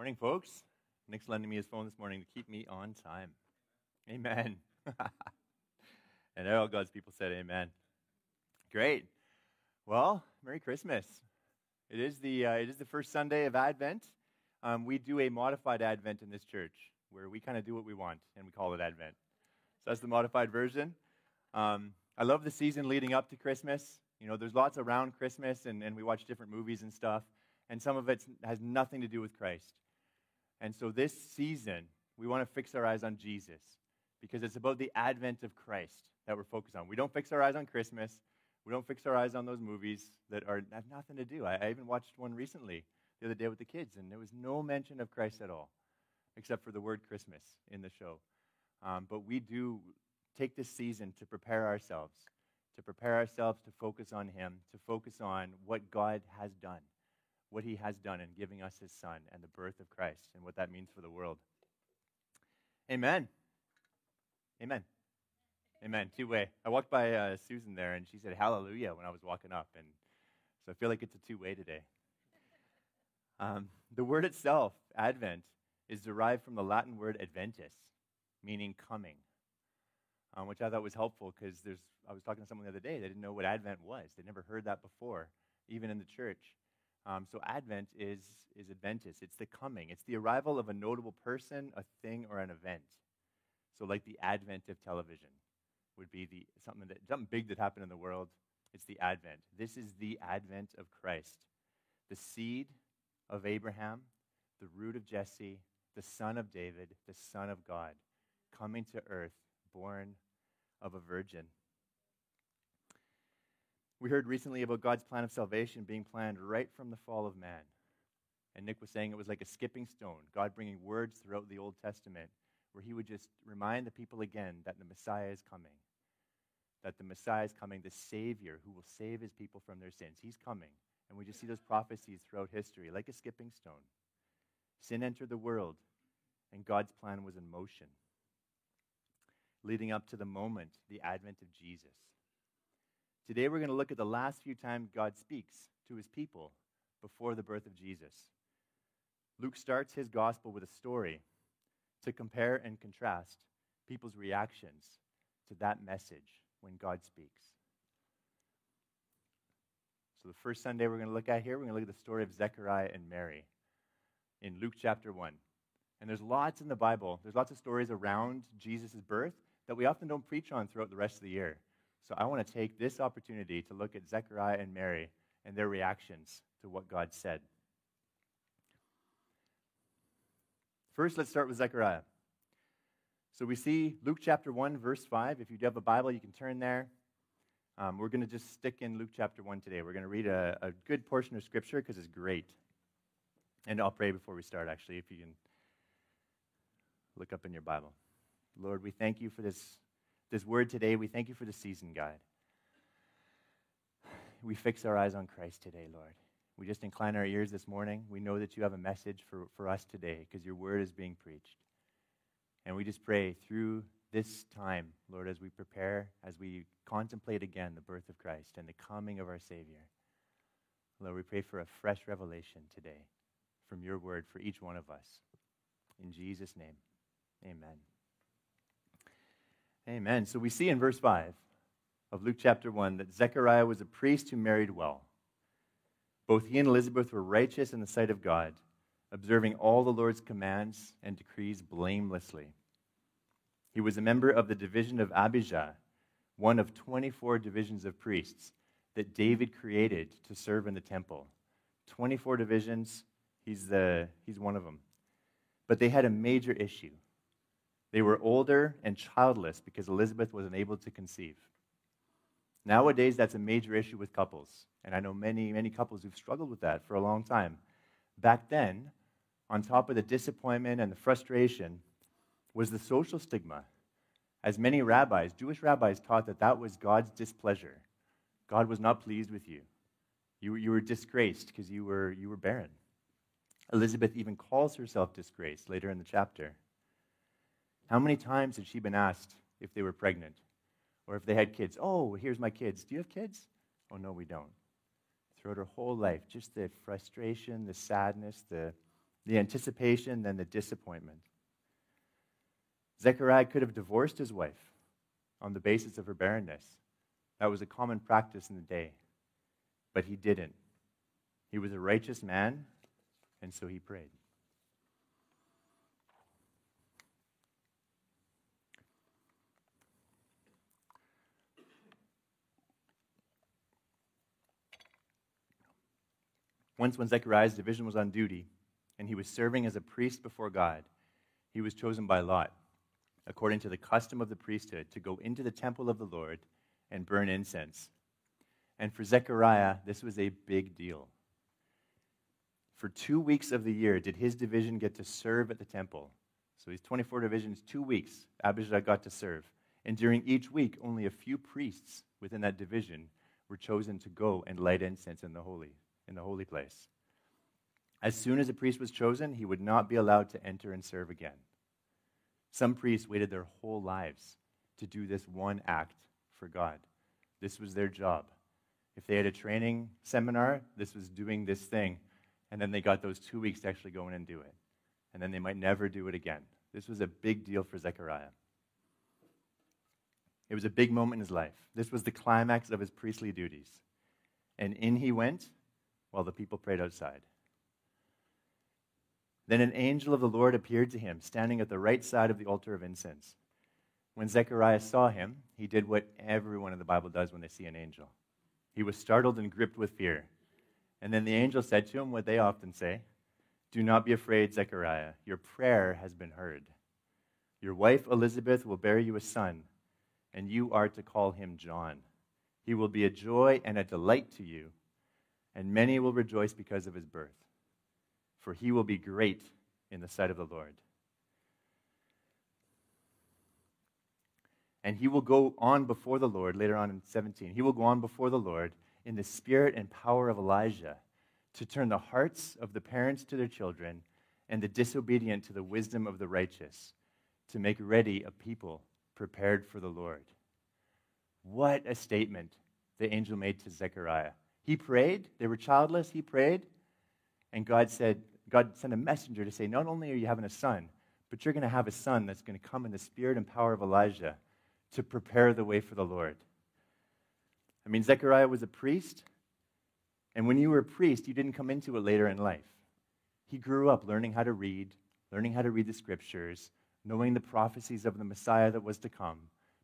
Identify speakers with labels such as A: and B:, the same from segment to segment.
A: Morning, folks. Nick's lending me his phone this morning to keep me on time. Amen. and all God's people said amen. Great. Well, Merry Christmas. It is the, uh, it is the first Sunday of Advent. Um, we do a modified Advent in this church where we kind of do what we want and we call it Advent. So that's the modified version. Um, I love the season leading up to Christmas. You know, there's lots around Christmas and, and we watch different movies and stuff and some of it has nothing to do with Christ. And so this season, we want to fix our eyes on Jesus because it's about the advent of Christ that we're focused on. We don't fix our eyes on Christmas. We don't fix our eyes on those movies that are have nothing to do. I, I even watched one recently the other day with the kids, and there was no mention of Christ at all, except for the word Christmas in the show. Um, but we do take this season to prepare ourselves, to prepare ourselves to focus on Him, to focus on what God has done what he has done in giving us his son and the birth of Christ and what that means for the world. Amen. Amen. Amen. Two way. I walked by uh, Susan there and she said hallelujah when I was walking up. And so I feel like it's a two way today. Um, the word itself, Advent, is derived from the Latin word adventus, meaning coming, um, which I thought was helpful because there's. I was talking to someone the other day. They didn't know what Advent was. They'd never heard that before, even in the church. Um, so Advent is, is Adventus. It's the coming. It's the arrival of a notable person, a thing, or an event. So like the advent of television would be the something that something big that happened in the world. It's the advent. This is the advent of Christ. The seed of Abraham, the root of Jesse, the son of David, the son of God, coming to earth, born of a virgin. We heard recently about God's plan of salvation being planned right from the fall of man. And Nick was saying it was like a skipping stone, God bringing words throughout the Old Testament where he would just remind the people again that the Messiah is coming. That the Messiah is coming, the Savior who will save his people from their sins. He's coming. And we just see those prophecies throughout history like a skipping stone. Sin entered the world, and God's plan was in motion, leading up to the moment, the advent of Jesus. Today we're going to look at the last few times God speaks to his people before the birth of Jesus. Luke starts his gospel with a story to compare and contrast people's reactions to that message when God speaks. So, the first Sunday we're going to look at here, we're going to look at the story of Zechariah and Mary in Luke chapter 1. And there's lots in the Bible, there's lots of stories around Jesus' birth that we often don't preach on throughout the rest of the year. So I want to take this opportunity to look at Zechariah and Mary and their reactions to what God said. First, let's start with Zechariah. So we see Luke chapter 1, verse 5. If you do have a Bible, you can turn there. Um, we're going to just stick in Luke chapter 1 today. We're going to read a, a good portion of Scripture because it's great. And I'll pray before we start, actually, if you can look up in your Bible. Lord, we thank you for this this word today. We thank you for the season guide. We fix our eyes on Christ today, Lord. We just incline our ears this morning. We know that you have a message for, for us today because your word is being preached. And we just pray through this time, Lord, as we prepare, as we contemplate again the birth of Christ and the coming of our Savior. Lord, we pray for a fresh revelation today from your word for each one of us. In Jesus' name, amen. Amen. So we see in verse 5 of Luke chapter 1 that Zechariah was a priest who married well. Both he and Elizabeth were righteous in the sight of God, observing all the Lord's commands and decrees blamelessly. He was a member of the division of Abijah, one of 24 divisions of priests that David created to serve in the temple. 24 divisions, he's, the, he's one of them. But they had a major issue. They were older and childless because Elizabeth was unable to conceive. Nowadays, that's a major issue with couples. And I know many, many couples who've struggled with that for a long time. Back then, on top of the disappointment and the frustration, was the social stigma. As many rabbis, Jewish rabbis, taught that that was God's displeasure. God was not pleased with you. You, you were disgraced because you were, you were barren. Elizabeth even calls herself disgraced later in the chapter. How many times had she been asked if they were pregnant or if they had kids? Oh, here's my kids. Do you have kids? Oh, no, we don't. Throughout her whole life, just the frustration, the sadness, the, the anticipation, then the disappointment. Zechariah could have divorced his wife on the basis of her barrenness. That was a common practice in the day. But he didn't. He was a righteous man, and so he prayed. Once, when Zechariah's division was on duty and he was serving as a priest before God, he was chosen by Lot, according to the custom of the priesthood, to go into the temple of the Lord and burn incense. And for Zechariah, this was a big deal. For two weeks of the year, did his division get to serve at the temple. So these 24 divisions, two weeks, Abijah got to serve. And during each week, only a few priests within that division were chosen to go and light incense in the holy in the holy place. As soon as a priest was chosen, he would not be allowed to enter and serve again. Some priests waited their whole lives to do this one act for God. This was their job. If they had a training seminar, this was doing this thing, and then they got those two weeks to actually go in and do it. And then they might never do it again. This was a big deal for Zechariah. It was a big moment in his life. This was the climax of his priestly duties. And in he went while the people prayed outside. Then an angel of the Lord appeared to him, standing at the right side of the altar of incense. When Zechariah saw him, he did what everyone in the Bible does when they see an angel. He was startled and gripped with fear. And then the angel said to him what they often say Do not be afraid, Zechariah. Your prayer has been heard. Your wife Elizabeth will bear you a son, and you are to call him John. He will be a joy and a delight to you and many will rejoice because of his birth, for he will be great in the sight of the Lord. And he will go on before the Lord, later on in 17, he will go on before the Lord in the spirit and power of Elijah to turn the hearts of the parents to their children and the disobedient to the wisdom of the righteous, to make ready a people prepared for the Lord. What a statement the angel made to Zechariah. He prayed. They were childless. He prayed. And God said, God sent a messenger to say, Not only are you having a son, but you're going to have a son that's going to come in the spirit and power of Elijah to prepare the way for the Lord. I mean, Zechariah was a priest. And when you were a priest, you didn't come into it later in life. He grew up learning how to read, learning how to read the scriptures, knowing the prophecies of the Messiah that was to come,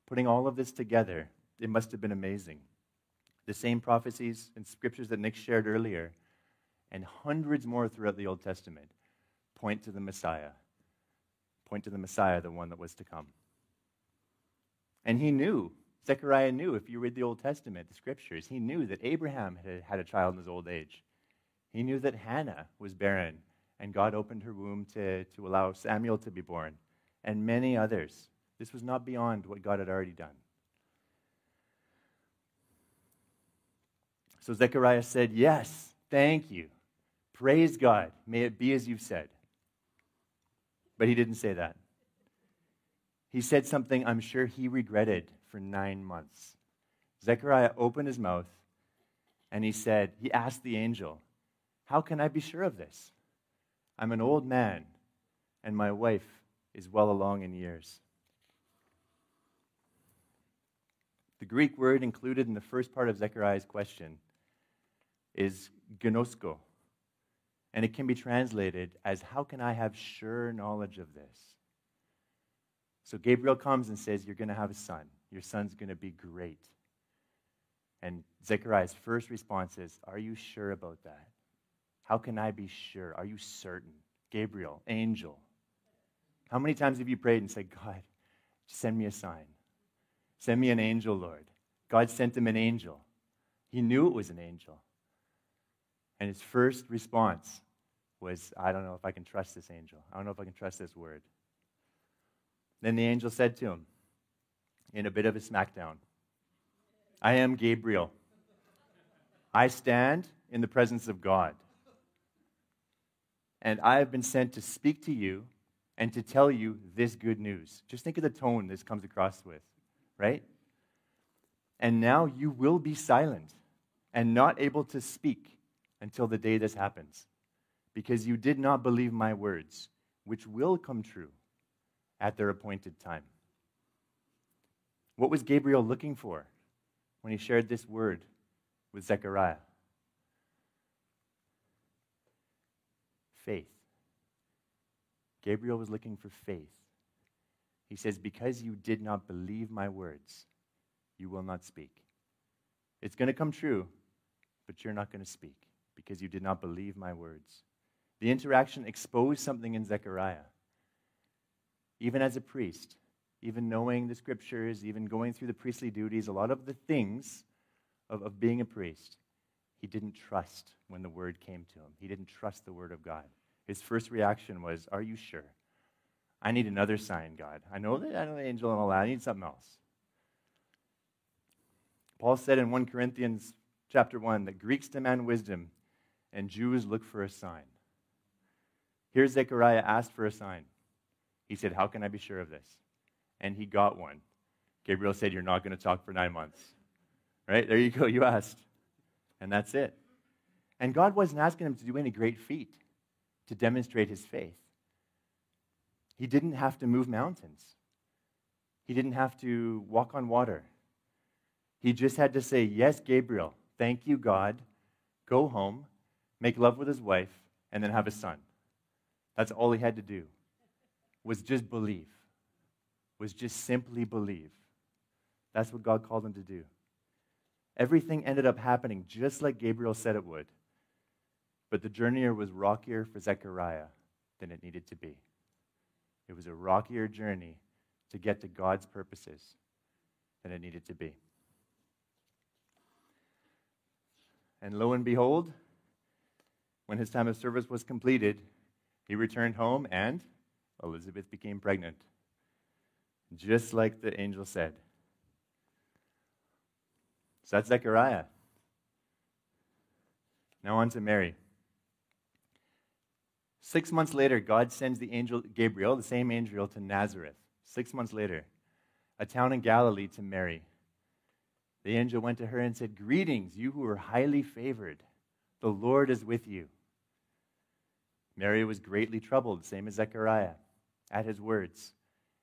A: putting all of this together. It must have been amazing the same prophecies and scriptures that Nick shared earlier, and hundreds more throughout the Old Testament point to the Messiah, point to the Messiah, the one that was to come. And he knew, Zechariah knew, if you read the Old Testament, the scriptures, he knew that Abraham had had a child in his old age. He knew that Hannah was barren, and God opened her womb to, to allow Samuel to be born, and many others. This was not beyond what God had already done. So Zechariah said, Yes, thank you. Praise God. May it be as you've said. But he didn't say that. He said something I'm sure he regretted for nine months. Zechariah opened his mouth and he said, He asked the angel, How can I be sure of this? I'm an old man and my wife is well along in years. The Greek word included in the first part of Zechariah's question is gnosko. And it can be translated as, How can I have sure knowledge of this? So Gabriel comes and says, You're going to have a son. Your son's going to be great. And Zechariah's first response is, Are you sure about that? How can I be sure? Are you certain? Gabriel, angel. How many times have you prayed and said, God, send me a sign? Send me an angel, Lord. God sent him an angel. He knew it was an angel. And his first response was, I don't know if I can trust this angel. I don't know if I can trust this word. Then the angel said to him, in a bit of a smackdown, I am Gabriel. I stand in the presence of God. And I have been sent to speak to you and to tell you this good news. Just think of the tone this comes across with, right? And now you will be silent and not able to speak until the day this happens, because you did not believe my words, which will come true at their appointed time. What was Gabriel looking for when he shared this word with Zechariah? Faith. Gabriel was looking for faith. He says, Because you did not believe my words, you will not speak. It's going to come true, but you're not going to speak because you did not believe my words. The interaction exposed something in Zechariah. Even as a priest, even knowing the scriptures, even going through the priestly duties, a lot of the things of, of being a priest, he didn't trust when the word came to him. He didn't trust the word of God. His first reaction was, Are you sure? I need another sign, God. I know that I know the angel and all that. I need something else. Paul said in 1 Corinthians chapter 1 that Greeks demand wisdom and Jews look for a sign. Here Zechariah asked for a sign. He said, How can I be sure of this? And he got one. Gabriel said, You're not going to talk for nine months. Right? There you go. You asked. And that's it. And God wasn't asking him to do any great feat to demonstrate his faith. He didn't have to move mountains, he didn't have to walk on water. He just had to say, Yes, Gabriel, thank you, God. Go home, make love with his wife, and then have a son. That's all he had to do, was just believe, was just simply believe. That's what God called him to do. Everything ended up happening just like Gabriel said it would. But the journey was rockier for Zechariah than it needed to be. It was a rockier journey to get to God's purposes than it needed to be. And lo and behold, when his time of service was completed, he returned home and Elizabeth became pregnant, just like the angel said. So that's Zechariah. Now on to Mary. Six months later, God sends the angel Gabriel, the same angel, to Nazareth. Six months later, a town in Galilee, to Mary. The angel went to her and said, Greetings, you who are highly favored. The Lord is with you. Mary was greatly troubled, same as Zechariah, at his words.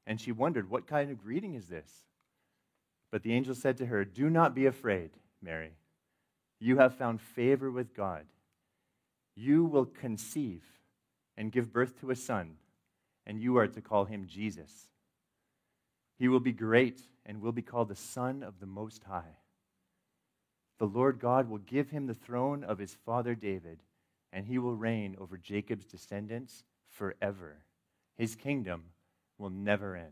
A: And she wondered, What kind of greeting is this? But the angel said to her, Do not be afraid, Mary. You have found favor with God. You will conceive and give birth to a son, and you are to call him Jesus. He will be great and will be called the Son of the Most High. The Lord God will give him the throne of his father David, and he will reign over Jacob's descendants forever. His kingdom will never end.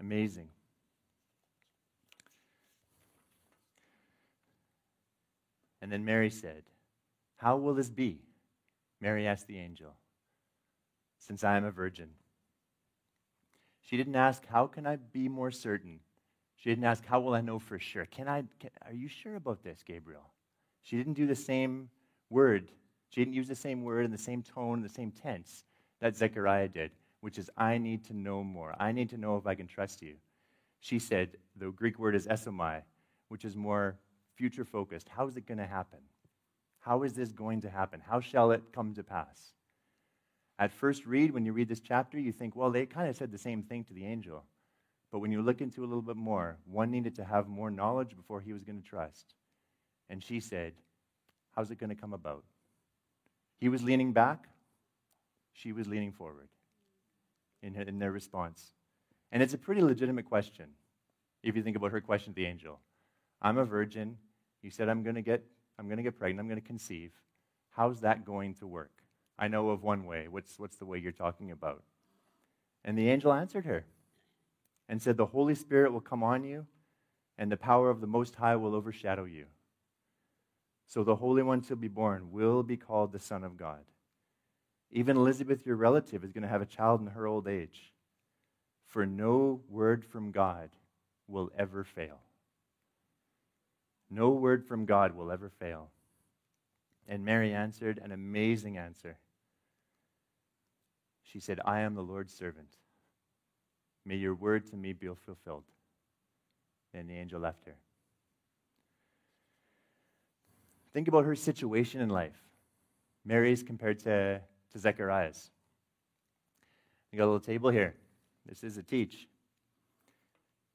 A: Amazing. And then Mary said, How will this be? Mary asked the angel, Since I am a virgin. She didn't ask, How can I be more certain? She didn't ask, How will I know for sure? Can I, can, are you sure about this, Gabriel? She didn't do the same word. She didn't use the same word in the same tone, and the same tense that Zechariah did, which is, I need to know more. I need to know if I can trust you. She said, the Greek word is esomai, which is more future focused. How is it going to happen? How is this going to happen? How shall it come to pass? At first read, when you read this chapter, you think, well, they kind of said the same thing to the angel. But when you look into a little bit more, one needed to have more knowledge before he was going to trust. And she said, How's it going to come about? He was leaning back, she was leaning forward in, in their response. And it's a pretty legitimate question if you think about her question to the angel. I'm a virgin. You said I'm going to get I'm going to get pregnant, I'm going to conceive. How's that going to work? I know of one way. What's, what's the way you're talking about? And the angel answered her and said, The Holy Spirit will come on you, and the power of the Most High will overshadow you. So the Holy One to be born will be called the Son of God. Even Elizabeth, your relative, is going to have a child in her old age. For no word from God will ever fail. No word from God will ever fail. And Mary answered an amazing answer. She said, I am the Lord's servant. May your word to me be fulfilled. Then the angel left her. Think about her situation in life. Mary's compared to, to Zechariah's. We got a little table here. This is a teach.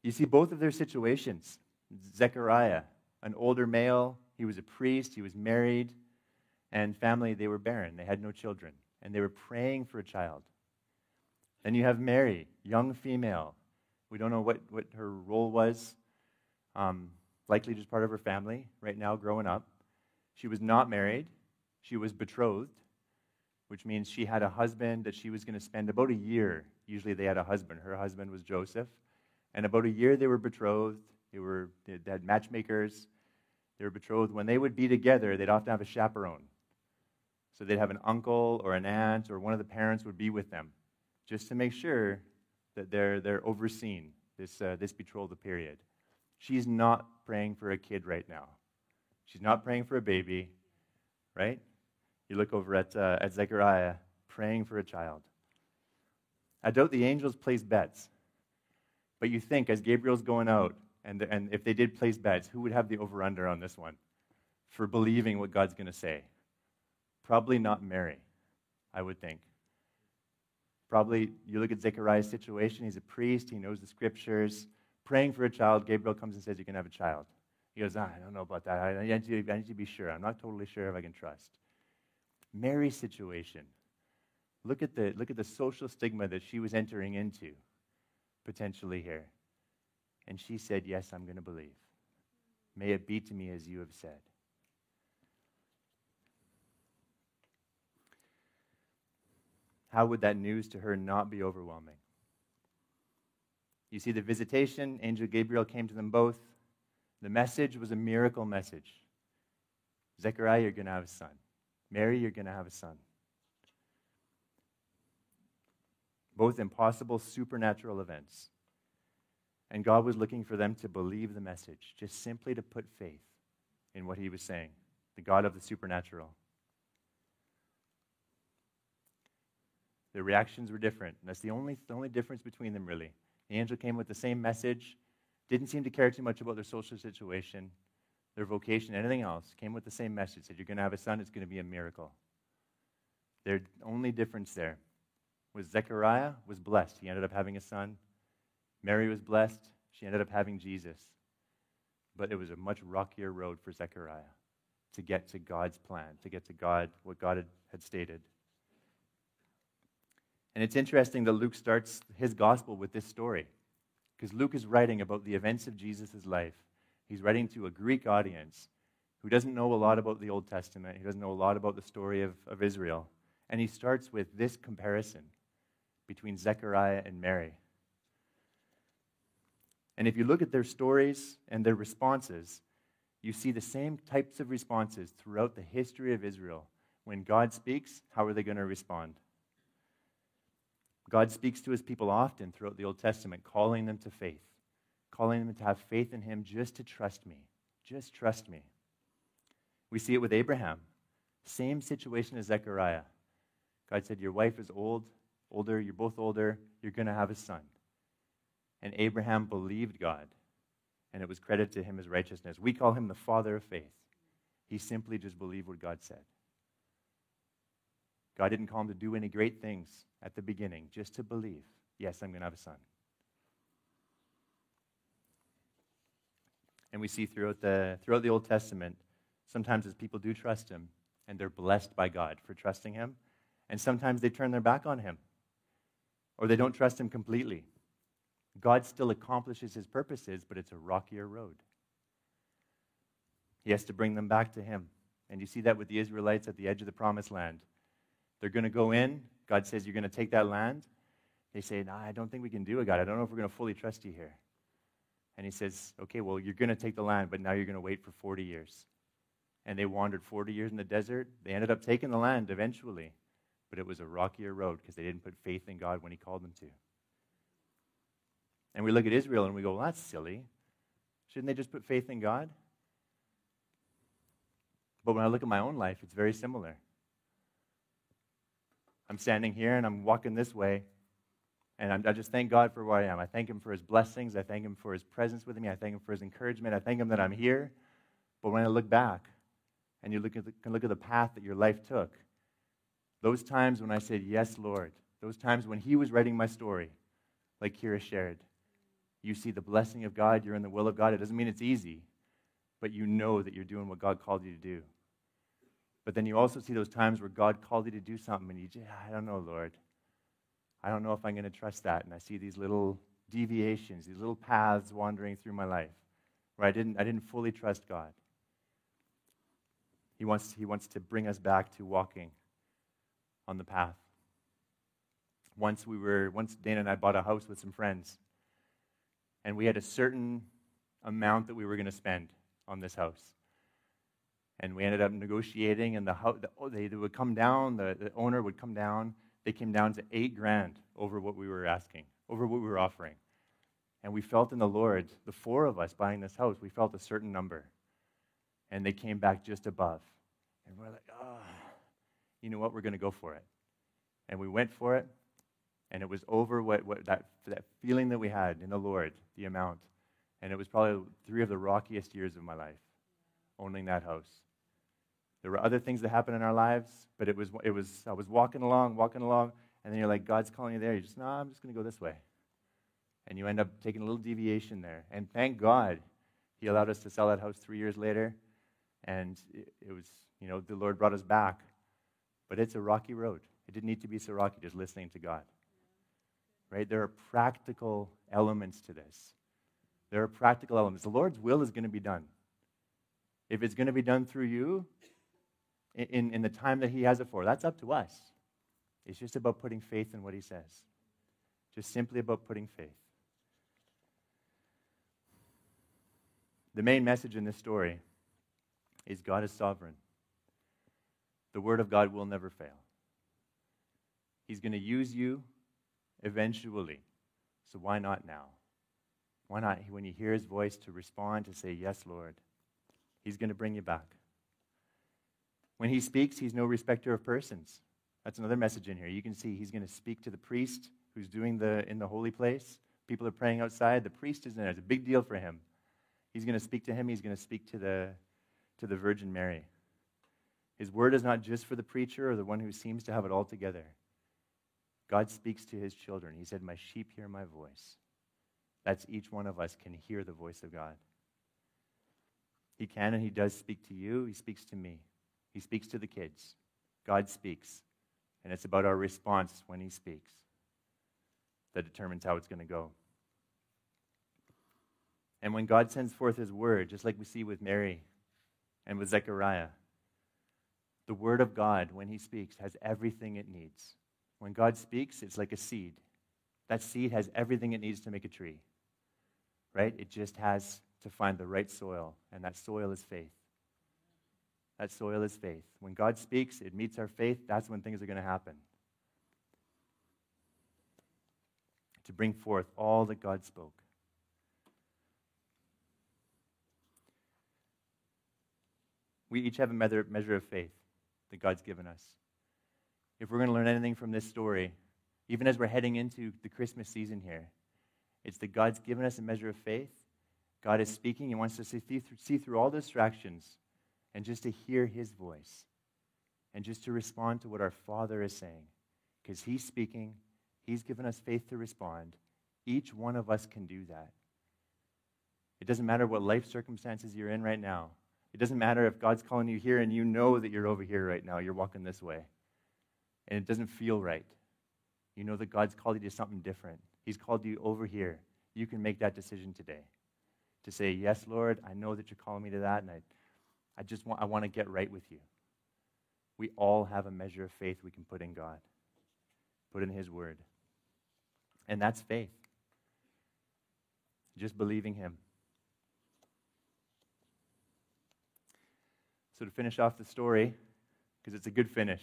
A: You see both of their situations. Zechariah, an older male, he was a priest, he was married, and family, they were barren. They had no children, and they were praying for a child. Then you have Mary, young female. We don't know what, what her role was, um, likely just part of her family right now growing up. She was not married, she was betrothed, which means she had a husband that she was going to spend about a year. Usually they had a husband. Her husband was Joseph. And about a year they were betrothed. They, were, they had matchmakers. They were betrothed. When they would be together, they'd often have a chaperone. So they'd have an uncle or an aunt or one of the parents would be with them just to make sure that they're, they're overseen this, uh, this betrothal period. She's not praying for a kid right now. She's not praying for a baby, right? You look over at, uh, at Zechariah praying for a child. I doubt the angels place bets. But you think, as Gabriel's going out, and, and if they did place bets, who would have the over under on this one for believing what God's going to say? Probably not Mary, I would think. Probably, you look at Zechariah's situation, he's a priest, he knows the scriptures. Praying for a child, Gabriel comes and says, You can have a child. He goes, I don't know about that. I need, to, I need to be sure. I'm not totally sure if I can trust. Mary's situation. Look at the, look at the social stigma that she was entering into potentially here. And she said, Yes, I'm going to believe. May it be to me as you have said. How would that news to her not be overwhelming? You see, the visitation, Angel Gabriel came to them both. The message was a miracle message. Zechariah, you're going to have a son. Mary, you're going to have a son. Both impossible supernatural events. And God was looking for them to believe the message, just simply to put faith in what he was saying, the God of the supernatural. Their reactions were different. And that's the only, the only difference between them, really. The angel came with the same message, didn't seem to care too much about their social situation, their vocation, anything else. Came with the same message said, You're going to have a son, it's going to be a miracle. Their only difference there was Zechariah was blessed. He ended up having a son. Mary was blessed. She ended up having Jesus. But it was a much rockier road for Zechariah to get to God's plan, to get to God, what God had, had stated. And it's interesting that Luke starts his gospel with this story because Luke is writing about the events of Jesus' life. He's writing to a Greek audience who doesn't know a lot about the Old Testament, who doesn't know a lot about the story of, of Israel. And he starts with this comparison between Zechariah and Mary. And if you look at their stories and their responses, you see the same types of responses throughout the history of Israel. When God speaks, how are they going to respond? God speaks to his people often throughout the Old Testament, calling them to faith, calling them to have faith in him just to trust me. Just trust me. We see it with Abraham. Same situation as Zechariah. God said, Your wife is old, older, you're both older, you're going to have a son. And Abraham believed God, and it was credited to him as righteousness. We call him the father of faith. He simply just believed what God said. God didn't call him to do any great things at the beginning, just to believe, yes, I'm going to have a son. And we see throughout the, throughout the Old Testament, sometimes as people do trust him, and they're blessed by God for trusting him, and sometimes they turn their back on him, or they don't trust him completely. God still accomplishes his purposes, but it's a rockier road. He has to bring them back to him. And you see that with the Israelites at the edge of the promised land. They're going to go in. God says, You're going to take that land. They say, I don't think we can do it, God. I don't know if we're going to fully trust you here. And he says, Okay, well, you're going to take the land, but now you're going to wait for 40 years. And they wandered 40 years in the desert. They ended up taking the land eventually, but it was a rockier road because they didn't put faith in God when he called them to. And we look at Israel and we go, well, that's silly. Shouldn't they just put faith in God? But when I look at my own life, it's very similar. I'm standing here and I'm walking this way. And I'm, i just thank God for where I am. I thank Him for His blessings. I thank Him for His presence with me. I thank Him for His encouragement. I thank Him that I'm here. But when I look back and you look the, can look at the path that your life took, Those times when I said, Yes, Lord, those times when He was writing my story, like Kira shared, you see the blessing of God, you're in the will of God. It doesn't mean it's easy, but you know that you're doing what God called you to do. But then you also see those times where God called you to do something and you just, I don't know, Lord. I don't know if I'm going to trust that. And I see these little deviations, these little paths wandering through my life where I didn't, I didn't fully trust God. He wants, he wants to bring us back to walking on the path. Once we were, once Dana and I bought a house with some friends, and we had a certain amount that we were going to spend on this house. And we ended up negotiating, and the, the oh, they, would come down, the, the owner would come down. They came down to eight grand over what we were asking, over what we were offering. And we felt in the Lord, the four of us buying this house, we felt a certain number. And they came back just above. And we're like, oh, you know what? We're going to go for it. And we went for it, and it was over what, what that, that feeling that we had in the Lord, the amount. And it was probably three of the rockiest years of my life, owning that house. There were other things that happened in our lives, but it was, it was I was walking along, walking along, and then you're like, God's calling you there. You just, no, I'm just going to go this way. And you end up taking a little deviation there. And thank God he allowed us to sell that house three years later. And it, it was, you know, the Lord brought us back. But it's a rocky road. It didn't need to be so rocky, just listening to God. Right? There are practical elements to this. There are practical elements. The Lord's will is going to be done. If it's going to be done through you in, in the time that He has it for, that's up to us. It's just about putting faith in what He says. Just simply about putting faith. The main message in this story is God is sovereign. The Word of God will never fail. He's going to use you eventually. So why not now? Why not, when you hear His voice, to respond, to say, Yes, Lord? He's going to bring you back. When He speaks, He's no respecter of persons. That's another message in here. You can see He's going to speak to the priest who's doing the in the holy place. People are praying outside. The priest is in there. It's a big deal for him. He's going to speak to him. He's going to speak to the to the Virgin Mary. His word is not just for the preacher or the one who seems to have it all together. God speaks to his children. He said, My sheep hear my voice. That's each one of us can hear the voice of God. He can and he does speak to you. He speaks to me. He speaks to the kids. God speaks. And it's about our response when he speaks that determines how it's going to go. And when God sends forth his word, just like we see with Mary and with Zechariah, the word of God, when he speaks, has everything it needs. When God speaks, it's like a seed. That seed has everything it needs to make a tree, right? It just has to find the right soil, and that soil is faith. That soil is faith. When God speaks, it meets our faith. That's when things are going to happen. To bring forth all that God spoke. We each have a measure of faith that God's given us. If we're going to learn anything from this story, even as we're heading into the Christmas season here, it's that God's given us a measure of faith. God is speaking. He wants us to see through, see through all distractions and just to hear His voice and just to respond to what our Father is saying. Because He's speaking, He's given us faith to respond. Each one of us can do that. It doesn't matter what life circumstances you're in right now. It doesn't matter if God's calling you here and you know that you're over here right now, you're walking this way, and it doesn't feel right. You know that God's called you to something different. He's called you over here. You can make that decision today to say, Yes, Lord, I know that you're calling me to that, and I, I just want, I want to get right with you. We all have a measure of faith we can put in God, put in His Word. And that's faith. Just believing Him. So, to finish off the story, because it's a good finish.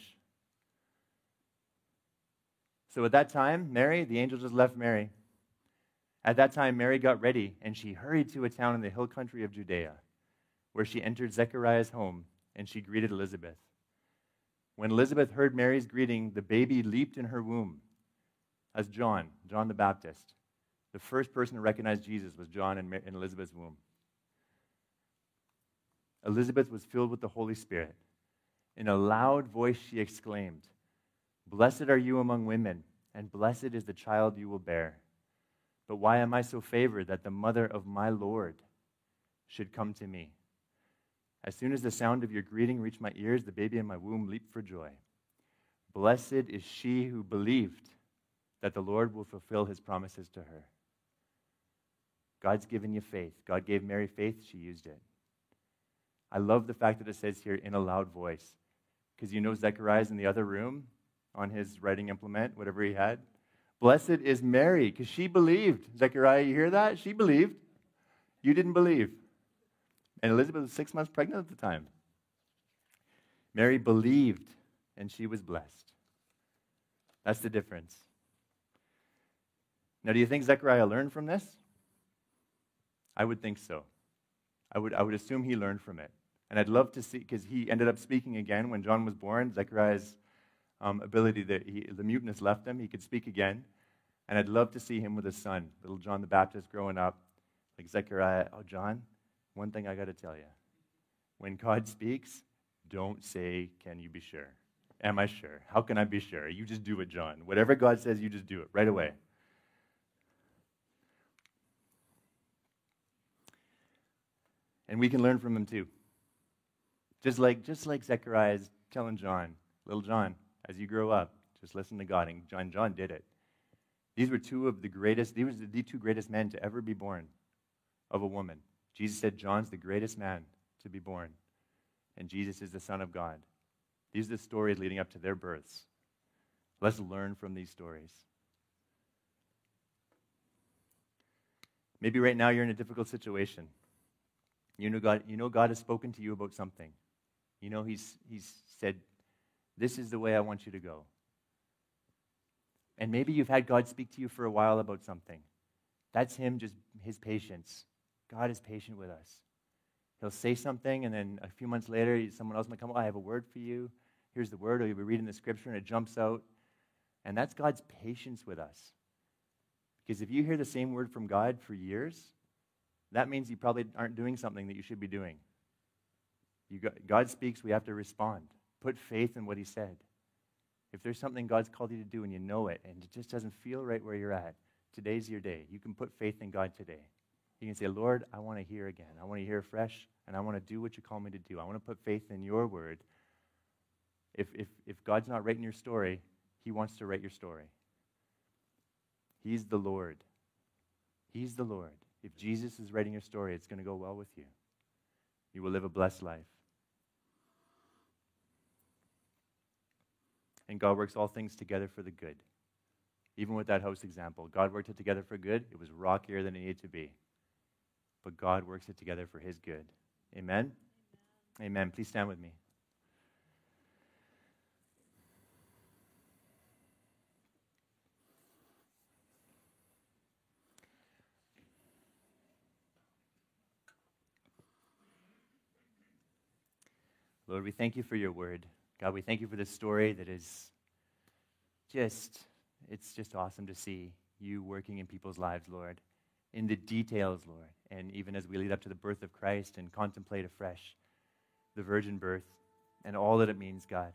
A: So, at that time, Mary, the angel just left Mary. At that time, Mary got ready, and she hurried to a town in the hill country of Judea, where she entered Zechariah's home, and she greeted Elizabeth. When Elizabeth heard Mary's greeting, the baby leaped in her womb as John, John the Baptist. The first person to recognize Jesus was John in, Elizabeth's womb. Elizabeth was filled with the Holy Spirit. In a loud voice, she exclaimed, Blessed are you among women, and blessed is the child you will bear. But why am I so favored that the mother of my Lord should come to me? As soon as the sound of your greeting reached my ears, the baby in my womb leaped for joy. Blessed is she who believed that the Lord will fulfill his promises to her. God's given you faith. God gave Mary faith, she used it. I love the fact that it says here in a loud voice. Because you know Zechariah's in the other room on his writing implement, whatever he had. Blessed is Mary, because she believed. Zechariah, you hear that? She believed. You didn't believe. And Elizabeth was six months pregnant at the time. Mary believed, and she was blessed. That's the difference. Now, do you think Zechariah learned from this? I would think so. I would, I would assume he learned from it. And I'd love to see, because he ended up speaking again when John was born. Zechariah's um, ability, that he, the muteness left him. He could speak again. And I'd love to see him with his son, little John the Baptist growing up. Like Zechariah, oh, John, one thing I got to tell you. When God speaks, don't say, Can you be sure? Am I sure? How can I be sure? You just do it, John. Whatever God says, you just do it right away. And we can learn from him too. Just like, just like Zechariah is telling John, little John, as you grow up, just listen to God. And John, John did it. These were two of the greatest, these were the two greatest men to ever be born of a woman. Jesus said, John's the greatest man to be born. And Jesus is the Son of God. These are the stories leading up to their births. Let's learn from these stories. Maybe right now you're in a difficult situation. You know God, you know God has spoken to you about something. You know He's, he's said, This is the way I want you to go. And maybe you've had God speak to you for a while about something. That's Him, just His patience. God is patient with us. He'll say something, and then a few months later, someone else might come, oh, I have a word for you. Here's the word, or you'll be reading the scripture, and it jumps out. And that's God's patience with us. Because if you hear the same word from God for years, that means you probably aren't doing something that you should be doing. Got, God speaks, we have to respond. Put faith in what He said. If there's something God's called you to do and you know it and it just doesn't feel right where you're at, today's your day. You can put faith in God today. You can say, Lord, I want to hear again. I want to hear fresh, and I want to do what you call me to do. I want to put faith in your word. If, if, if God's not writing your story, He wants to write your story. He's the Lord. He's the Lord. If Jesus is writing your story, it's going to go well with you. You will live a blessed life. And God works all things together for the good. Even with that house example, God worked it together for good. It was rockier than it needed to be. But God works it together for his good. Amen? Amen. Amen. Please stand with me. Lord, we thank you for your word. God, we thank you for this story that is just, it's just awesome to see you working in people's lives, Lord, in the details, Lord. And even as we lead up to the birth of Christ and contemplate afresh the virgin birth and all that it means, God,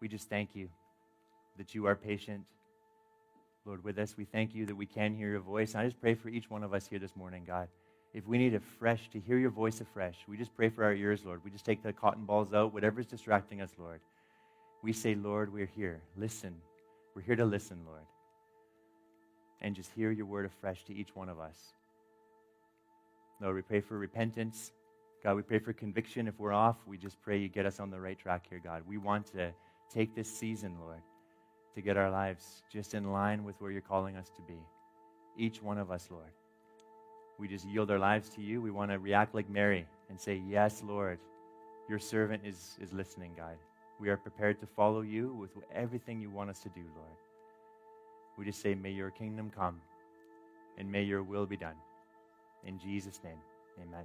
A: we just thank you that you are patient, Lord, with us. We thank you that we can hear your voice. And I just pray for each one of us here this morning, God if we need a fresh, to hear your voice afresh, we just pray for our ears, Lord. We just take the cotton balls out, whatever's distracting us, Lord. We say, Lord, we're here. Listen. We're here to listen, Lord. And just hear your word afresh to each one of us. Lord, we pray for repentance. God, we pray for conviction. If we're off, we just pray you get us on the right track here, God. We want to take this season, Lord, to get our lives just in line with where you're calling us to be. Each one of us, Lord we just yield our lives to you. We want to react like Mary and say, Yes, Lord, your servant is, is listening, God. We are prepared to follow you with everything you want us to do, Lord. We just say, May your kingdom come and may your will be done. In Jesus' name, amen.